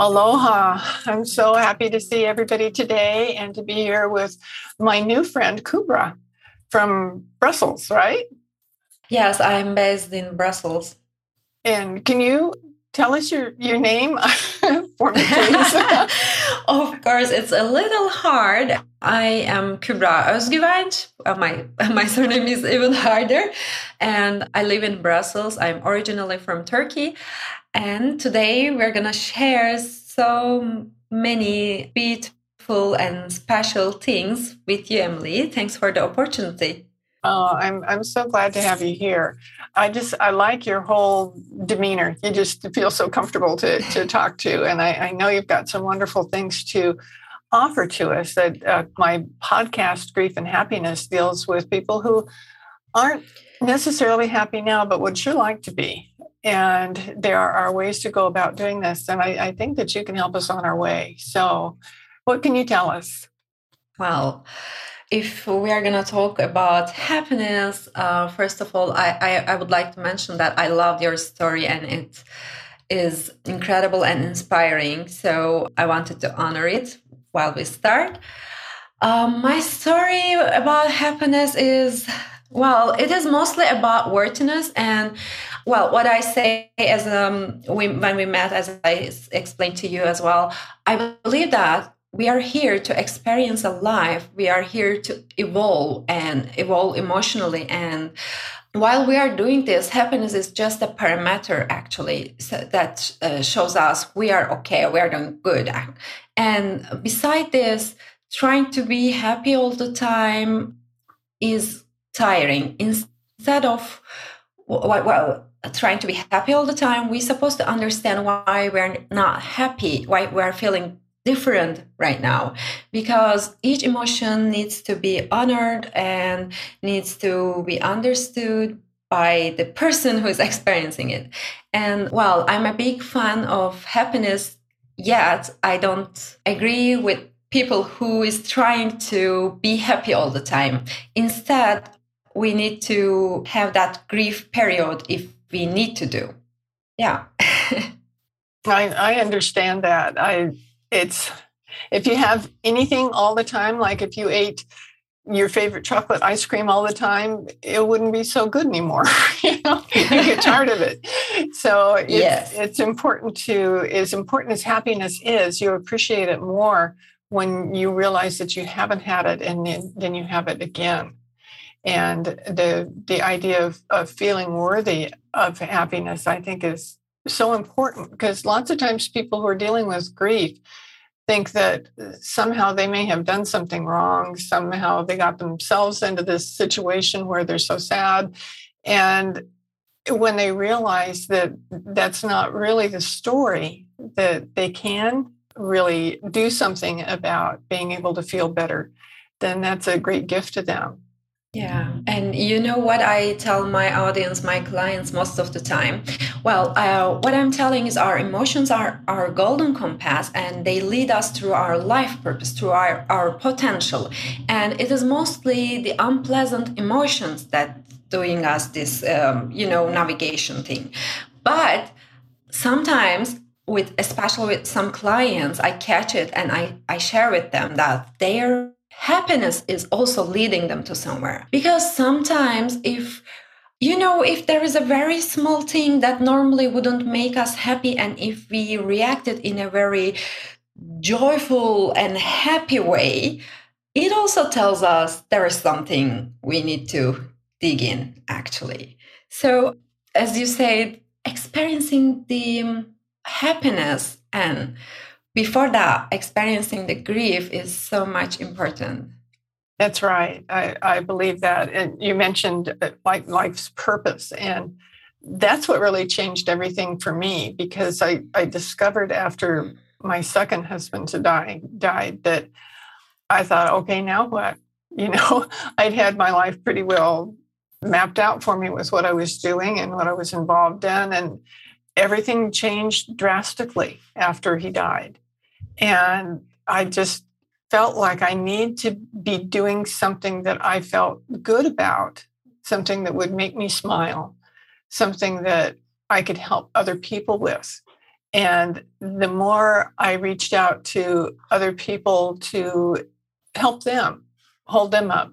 Aloha. I'm so happy to see everybody today and to be here with my new friend, Kubra from Brussels, right? Yes, I'm based in Brussels. And can you tell us your, your name for me, please? of course, it's a little hard. I am Kubra Özgüvenç. Uh, my, my surname is even harder. And I live in Brussels. I'm originally from Turkey. And today we're going to share so many beautiful and special things with you, Emily. Thanks for the opportunity. Oh, I'm I'm so glad to have you here. I just I like your whole demeanor. You just feel so comfortable to to talk to, and I, I know you've got some wonderful things to offer to us. That uh, my podcast, Grief and Happiness, deals with people who aren't necessarily happy now, but would sure like to be and there are ways to go about doing this and I, I, think that you can help us on our way so what can you tell us well if we are going to talk about happiness uh, first of all I, I, I would like to mention that i love your story and it is incredible and inspiring. So i wanted to honor it while we start. Um, my story about happiness is well, it is mostly about worthiness and well, what I say as um, we, when we met, as I explained to you as well, I believe that we are here to experience a life. We are here to evolve and evolve emotionally. And while we are doing this, happiness is just a parameter actually that uh, shows us we are okay, we are doing good. And beside this, trying to be happy all the time is tiring. Instead of well, trying to be happy all the time, we're supposed to understand why we're not happy, why we're feeling different right now because each emotion needs to be honored and needs to be understood by the person who is experiencing it and while i'm a big fan of happiness yet i don't agree with people who is trying to be happy all the time instead we need to have that grief period if we need to do. Yeah. I, I understand that. I it's if you have anything all the time, like if you ate your favorite chocolate ice cream all the time, it wouldn't be so good anymore. you know, you get tired of it. So it's, yes. it's important to, as important as happiness is, you appreciate it more when you realize that you haven't had it and then, then you have it again and the the idea of, of feeling worthy of happiness i think is so important because lots of times people who are dealing with grief think that uh, somehow they may have done something wrong somehow they got themselves into this situation where they're so sad and when they realize that that's not really the story that they can really do something about being able to feel better then that's a great gift to them yeah. And you know what I tell my audience, my clients most of the time? Well, uh, what I'm telling is our emotions are our golden compass and they lead us through our life purpose, through our, our potential. And it is mostly the unpleasant emotions that doing us this, um, you know, navigation thing. But sometimes with especially with some clients i catch it and i i share with them that they're happiness is also leading them to somewhere. Because sometimes, if you know, if there is a very small thing that normally wouldn't make us happy, and if we reacted in a very joyful and happy way, it also tells us there is something we need to dig in, actually. So, as you said, experiencing the um, happiness and before that, experiencing the grief is so much important. That's right. I, I believe that. And you mentioned uh, like life's purpose. And that's what really changed everything for me because I, I discovered after my second husband to die died that I thought, okay, now what? You know, I'd had my life pretty well mapped out for me with what I was doing and what I was involved in. And everything changed drastically after he died. And I just felt like I need to be doing something that I felt good about, something that would make me smile, something that I could help other people with. And the more I reached out to other people to help them, hold them up,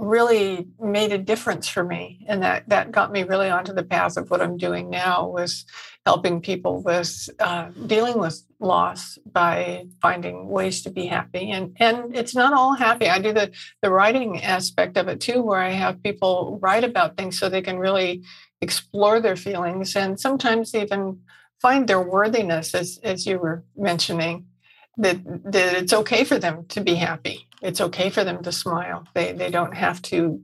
really made a difference for me. And that, that got me really onto the path of what I'm doing now was helping people with uh, dealing with loss by finding ways to be happy. And, and it's not all happy. I do the, the writing aspect of it too, where I have people write about things so they can really explore their feelings and sometimes even find their worthiness, as, as you were mentioning, that, that it's okay for them to be happy. It's okay for them to smile. They, they don't have to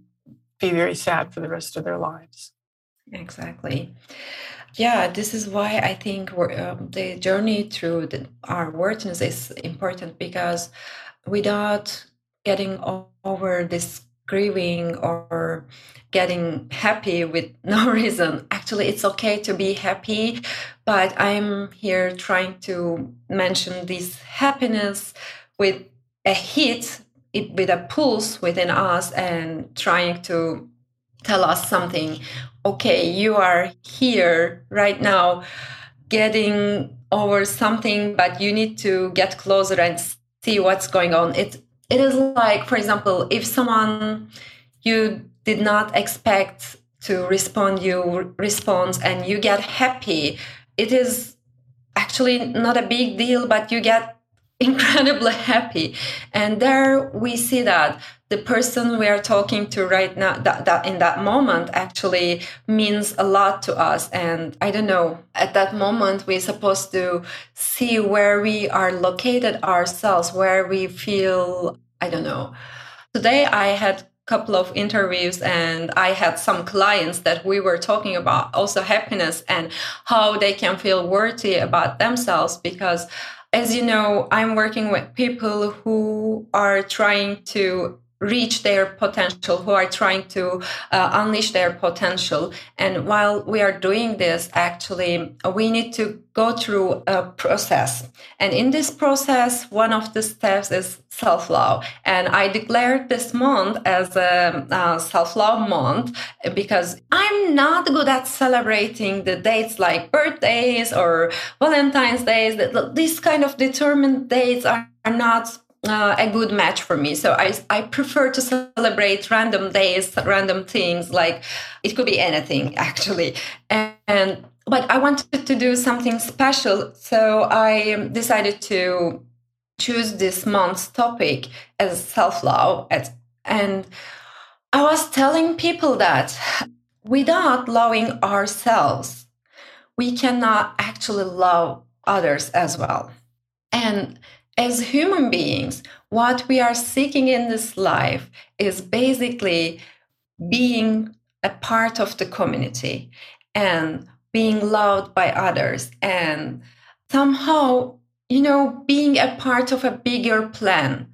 be very sad for the rest of their lives. Exactly. Yeah, this is why I think um, the journey through the, our worthiness is important because without getting over this grieving or getting happy with no reason. Actually, it's okay to be happy, but I'm here trying to mention this happiness with a hit, with a pulse within us, and trying to tell us something. Okay, you are here right now getting over something, but you need to get closer and see what's going on. It it is like, for example, if someone you did not expect to respond, you responds and you get happy, it is actually not a big deal, but you get incredibly happy. And there we see that the person we are talking to right now that, that in that moment actually means a lot to us and i don't know at that moment we're supposed to see where we are located ourselves where we feel i don't know today i had a couple of interviews and i had some clients that we were talking about also happiness and how they can feel worthy about themselves because as you know i'm working with people who are trying to reach their potential, who are trying to uh, unleash their potential. And while we are doing this, actually, we need to go through a process. And in this process, one of the steps is self love. And I declared this month as a, a self love month because I'm not good at celebrating the dates like birthdays or Valentine's days. These kind of determined dates are, are not uh, a good match for me. So I, I prefer to celebrate random days, random things, like it could be anything actually. And, and but I wanted to do something special. So I decided to choose this month's topic as self love. And I was telling people that without loving ourselves, we cannot actually love others as well. And as human beings, what we are seeking in this life is basically being a part of the community and being loved by others and somehow, you know, being a part of a bigger plan.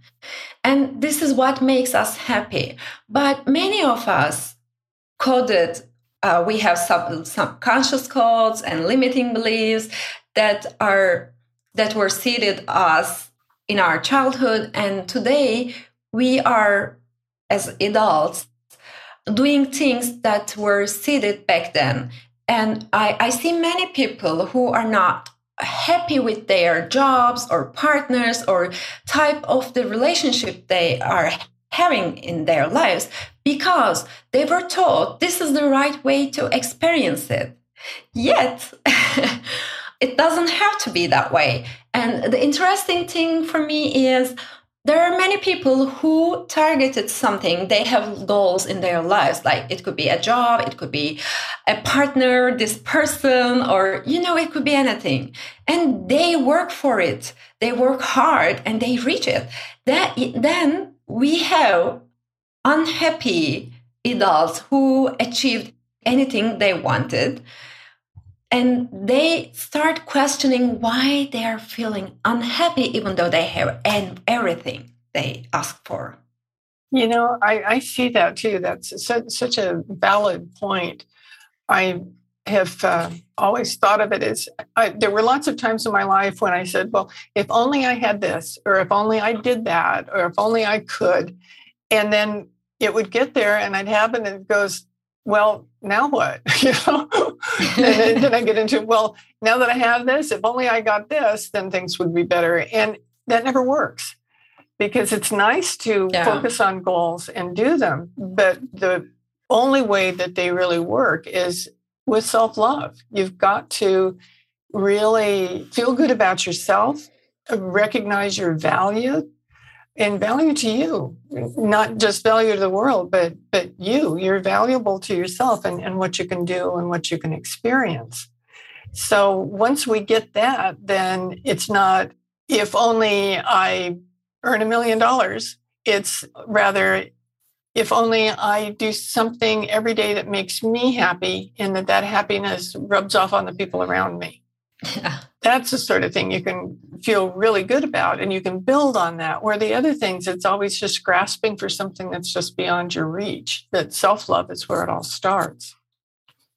And this is what makes us happy. But many of us coded, uh, we have some subconscious codes and limiting beliefs that are that were seeded us in our childhood. And today we are, as adults, doing things that were seeded back then. And I, I see many people who are not happy with their jobs or partners or type of the relationship they are having in their lives because they were taught this is the right way to experience it. Yet, it doesn't have to be that way. And the interesting thing for me is there are many people who targeted something. They have goals in their lives. Like it could be a job it could be a partner this person or you know it could be anything. And they work for it. They work hard and they reach it. That then we have unhappy adults who achieved anything they wanted and they start questioning why they are feeling unhappy even though they have everything they ask for. You know i, I see that too. That's such, a valid point. I have uh, always thought of it as I, there were lots of times in my life when i said well if only i had this or if only i did that or if only i could. And then it would get there and i'd have it and it goes well, now what? you know, and then I get into, well, now that I have this, if only I got this, then things would be better. And that never works because it's nice to yeah. focus on goals and do them. Mm-hmm. But the only way that they really work is with self love. You've got to really feel good about yourself, recognize your value, and value to you not just value to the world but but you. You're valuable to yourself and, and what you can do and what you can experience. So once we get that then it's not if only i earn a million dollars it's rather if only i do something every day that makes me happy and that that happiness rubs off on the people around me yeah. That's the sort of thing you can feel really good about and you can build on that. Where the other things it's always just grasping for something that's just beyond your reach that self-love is where it all starts.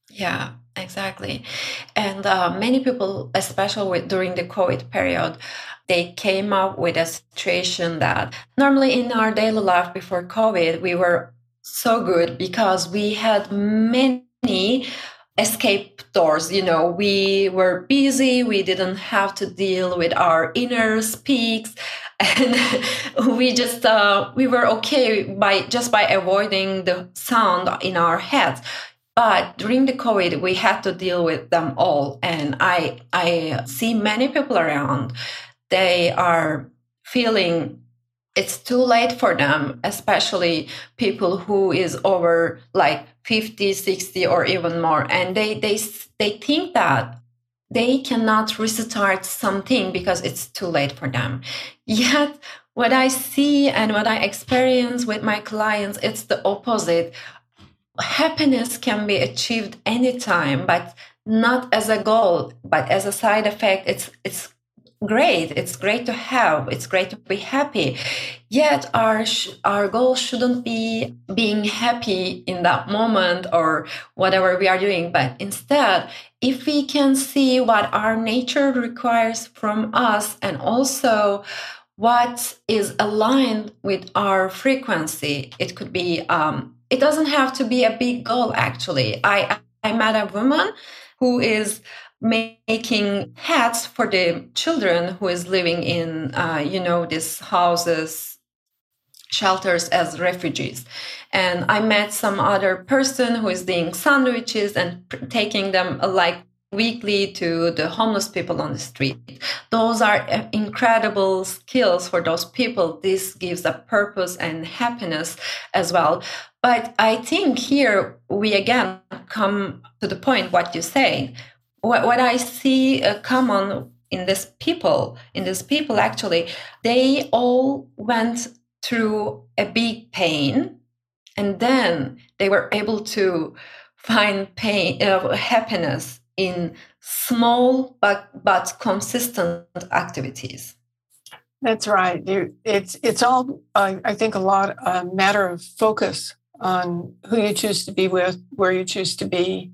Yeah exactly. And uh, many people especially with, during the covid period they came up with a situation that normally in our daily life before covid we were so good because we had many escape doors. You know we were busy. We didn't have to deal with our inner speaks. And we just uh, we were okay by just by avoiding the sound in our heads. But during the covid we had to deal with them all. And i i see many people around. They are feeling it's too late for them especially people who is over like 50 60 or even more. And they they they think that they cannot restart something because it's too late for them. Yet what i see and what i experience with my clients it's the opposite. Happiness can be achieved anytime but not as a goal but as a side effect it's it's great. It's great to have. It's great to be happy. Yet our sh- our goal shouldn't be being happy in that moment or whatever we are doing but instead if we can see what our nature requires from us and also what is aligned with our frequency it could be um, it doesn't have to be a big goal actually. I i met a woman who is making hats for the children who is living in uh, you know these houses shelters as refugees. And i met some other person who is doing sandwiches and taking them uh, like weekly to the homeless people on the street. Those are uh, incredible skills for those people. This gives a purpose and happiness as well. But i think here we again come to the point what you say what, I see uh, common in this people, in these people actually, they all went through a big pain and then they were able to find pain uh, happiness in small but but consistent activities. That's right. It's it's all uh, i think a lot a matter of focus on who you choose to be with where you choose to be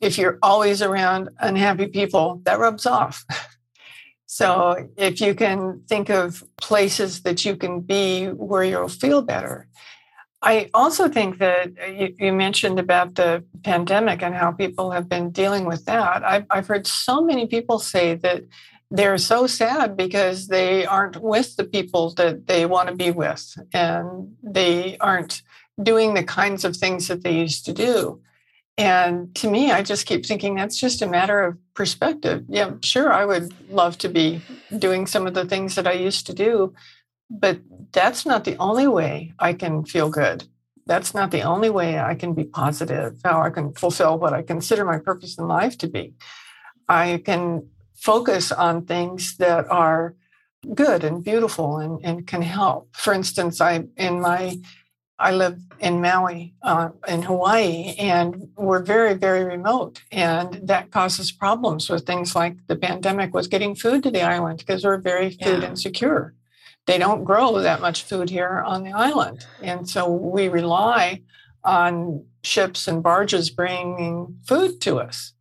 if you're always around unhappy people, that rubs off. so if you can think of places that you can be where you'll feel better. I also think that uh, you, mentioned about the pandemic and how people have been dealing with that. I've heard so many people say that they're so sad because they aren't with the people that they want to be with and they aren't doing the kinds of things that they used to do. And to me, I just keep thinking that's just a matter of perspective. Yeah, sure, I would love to be doing some of the things that I used to do, but that's not the only way I can feel good. That's not the only way I can be positive, how I can fulfill what I consider my purpose in life to be. I can focus on things that are good and beautiful and, and can help. For instance, I in my I live in Maui, uh, in Hawaii, and we're very, very remote. And that causes problems with things like the pandemic was getting food to the island because we're very food yeah. insecure. They don't grow that much food here on the island. And so we rely on ships and barges bringing food to us.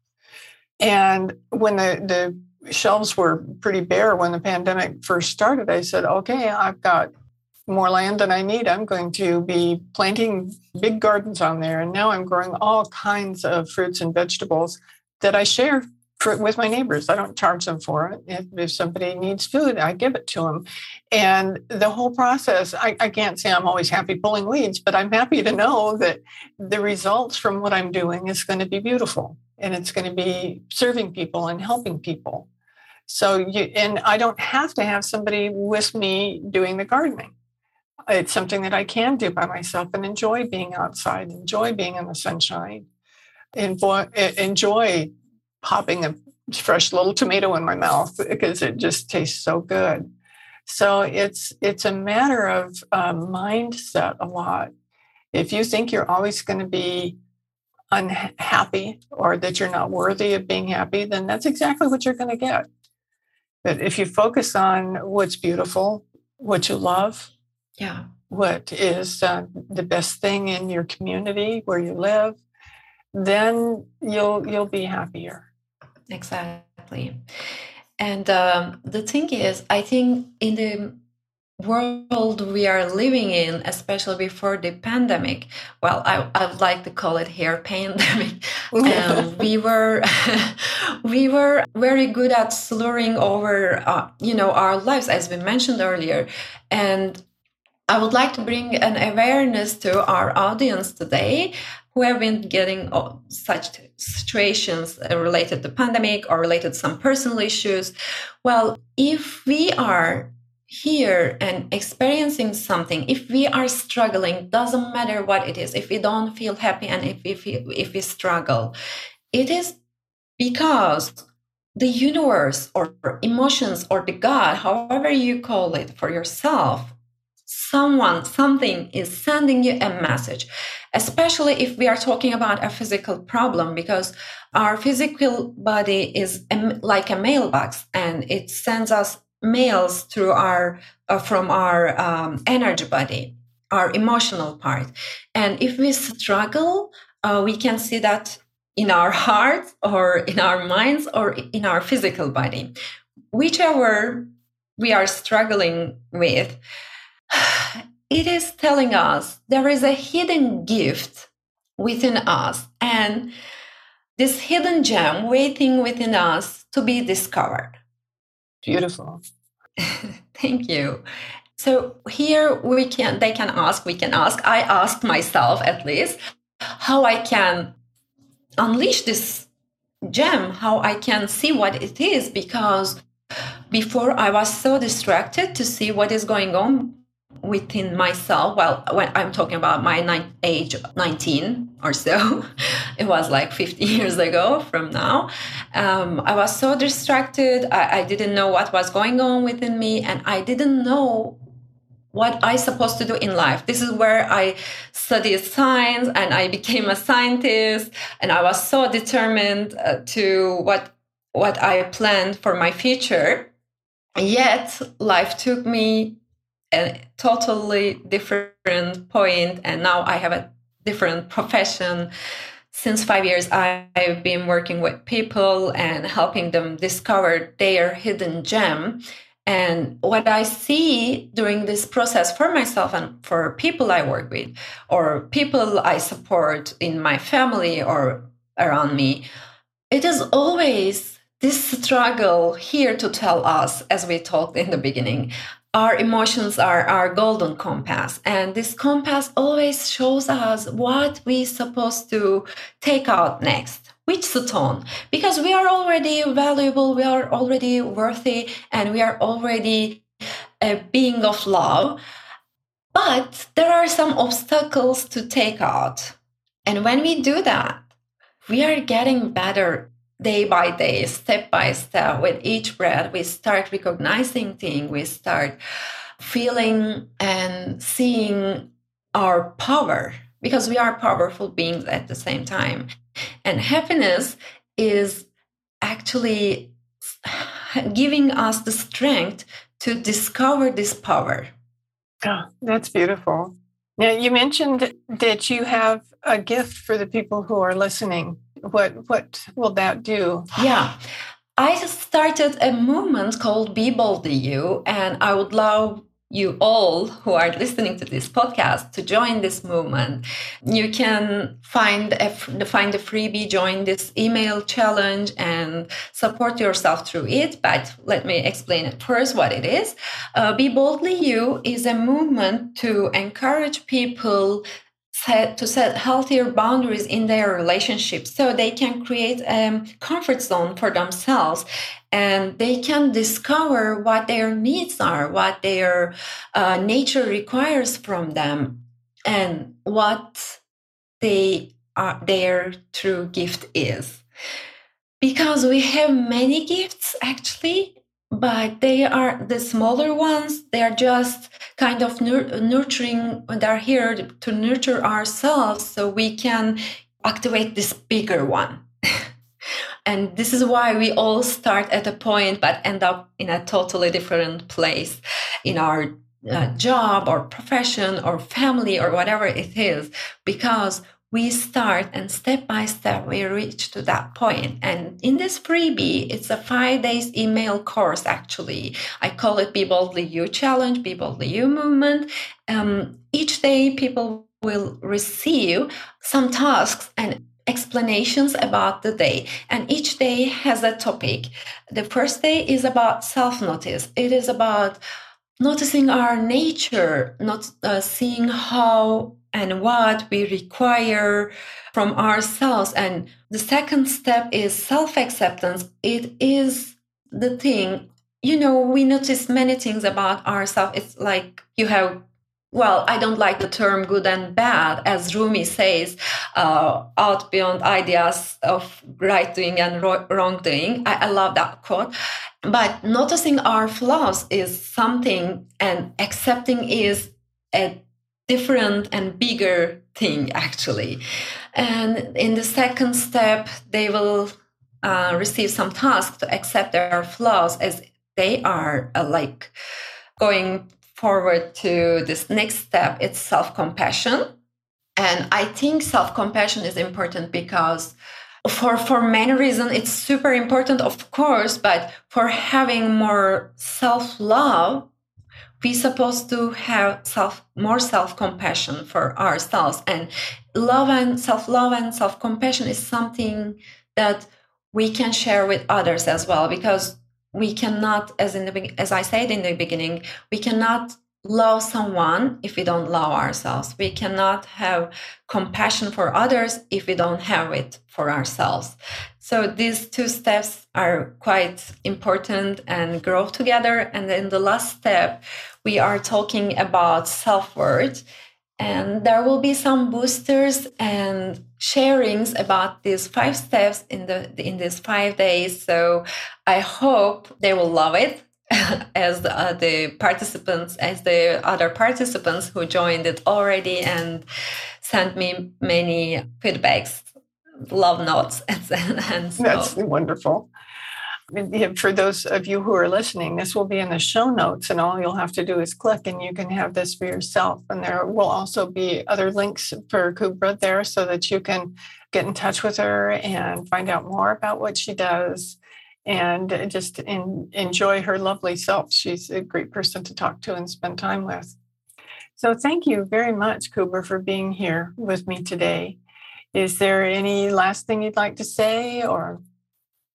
And when the, the shelves were pretty bare when the pandemic first started, I said, okay, I've got more land than I need, I'm going to be planting big gardens on there. And now I'm growing all kinds of fruits and vegetables that I share for, with my neighbors. I don't charge them for it. If, if, somebody needs food, I give it to them. And the whole process, I, I can't say I'm always happy pulling weeds, but I'm happy to know that the results from what I'm doing is going to be beautiful and it's going to be serving people and helping people. So you and I don't have to have somebody with me doing the gardening it's something that I can do by myself and enjoy being outside, enjoy being in the sunshine, enjoy, popping a fresh little tomato in my mouth because it just tastes so good. So it's it's a matter of uh, mindset a lot. If you think you're always going to be unhappy or that you're not worthy of being happy, then that's exactly what you're going to get. But if you focus on what's beautiful, what you love, yeah. what is uh, the best thing in your community where you live then you'll you'll be happier. Exactly. And um, the thing is i think in the world we are living in especially before the pandemic well i, I would like to call it here pandemic um, we were we were very good at slurring over uh, you know our lives as we mentioned earlier. And I would like to bring an awareness to our audience today who have been getting such situations related to pandemic or related to some personal issues. Well, if we are here and experiencing something, if we are struggling, doesn't matter what it is, if we don't feel happy and if we, feel, if we struggle, it is because the universe or emotions or the God, however you call it for yourself, someone, something is sending you a message, especially if we are talking about a physical problem, because our physical body is like a mailbox and it sends us mails through our uh, from our um, energy body our emotional part. And if we struggle uh, we can see that in our heart or in our minds or in our physical body. Whichever we are struggling with it is telling us there is a hidden gift within us and this hidden gem waiting within us to be discovered. Beautiful. Thank you. So here we can they can ask, we can ask. I asked myself at least how I can unleash this gem, how I can see what it is because before I was so distracted to see what is going on within myself well when i'm talking about my age 19 or so it was like 50 years ago from now um, i was so distracted I, I didn't know what was going on within me and i didn't know what i supposed to do in life. This is where i studied science and i became a scientist and i was so determined uh, to what what i planned for my future. Yet life took me a totally different point and now i have a different profession. Since five years i've been working with people and helping them discover their hidden gem. And what i see during this process for myself and for people i work with or people i support in my family or around me it is always this struggle here to tell us as we talked in the beginning our emotions are our golden compass. And this compass always shows us what we're supposed to take out next. Which stone because we are already valuable we are already worthy and we are already a being of love. But there are some obstacles to take out. And when we do that we are getting better day by day, step by step, with each breath, we start recognizing things, we start feeling and seeing our power because we are powerful beings at the same time. And happiness is actually giving us the strength to discover this power. Oh, that's beautiful. Now, you mentioned that you have a gift for the people who are listening. What what will that do? Yeah. I just started a movement called Be Boldly You, and I would love you all who are listening to this podcast to join this movement. You can find a, find a freebie, join this email challenge, and support yourself through it. But let me explain it first what it is. Uh, Be Boldly You is a movement to encourage people set, to set healthier boundaries in their relationships so they can create a comfort zone for themselves and they can discover what their needs are, what their uh, nature requires from them, and what they are, their true gift is. Because we have many gifts actually, but they are the smaller ones they are just kind of nur- nurturing they're here to nurture ourselves so we can activate this bigger one. And this is why we all start at a point but end up in a totally different place in our uh, job or profession or family or whatever it is because we start and step by step we reach to that point. And in this freebie it's a five days email course actually. I call it be boldly you challenge be boldly you movement. Um, each day people will receive some tasks and explanations about the day. And each day has a topic. The first day is about self notice it is about noticing our nature not uh, seeing how and what we require from ourselves. And the second step is self acceptance. It is the thing, you know, we notice many things about ourselves. It's like you have well, I don't like the term good and bad, as Rumi says, uh, out beyond ideas of right doing and wrong doing. I, I love that quote. But noticing our flaws is something, and accepting is a different and bigger thing actually. And in the second step they will uh, receive some tasks to accept their flaws as they are uh, like going forward to this next step. It's self-compassion. And i think self-compassion is important because for for many reasons it's super important of course but for having more self-love we supposed to have self more self-compassion for ourselves. And love and self-love and self-compassion is something that we can share with others as well because we cannot as in the as i said in the beginning we cannot love someone if we don't love ourselves. We cannot have compassion for others if we don't have it for ourselves. So these two steps are quite important and grow together. And then the last step, we are talking about self worth. And there will be some boosters and sharings about these five steps in the in these five days. So I hope they will love it as the, uh, the participants, as the other participants who joined it already and sent me many feedbacks, love notes, and, and so. That's wonderful. For those of you who are listening, this will be in the show notes, and all you'll have to do is click, and you can have this for yourself. And there will also be other links for Kubra there so that you can get in touch with her and find out more about what she does and just in, enjoy her lovely self. She's a great person to talk to and spend time with. So, thank you very much, Kubra, for being here with me today. Is there any last thing you'd like to say or?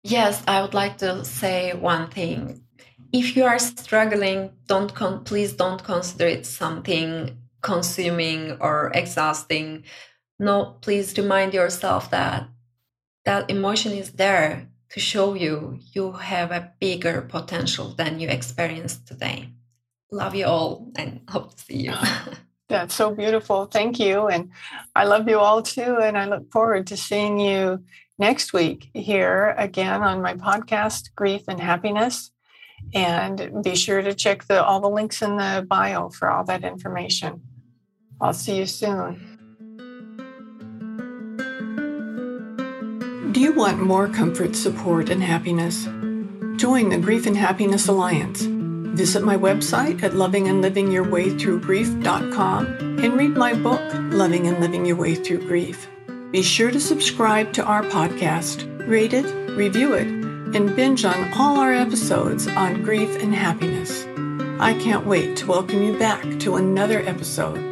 Yes, I would like to say one thing. If you are struggling, don't con- please don't consider it something consuming or exhausting. No, please remind yourself that that emotion is there to show you you have a bigger potential than you experienced today. Love you all and hope to see you. That's so beautiful. Thank you. And I love you all too. And I look forward to seeing you next week here again on my podcast, Grief and Happiness. And be sure to check the all the links in the bio for all that information. I'll see you soon. Do you want more comfort, support, and happiness? Join the Grief and Happiness Alliance. Visit my website at lovingandlivingyourwaythroughgrief.com and read my book, Loving and Living Your Way Through Grief. Be sure to subscribe to our podcast, rate it, review it, and binge on all our episodes on grief and happiness. I can't wait to welcome you back to another episode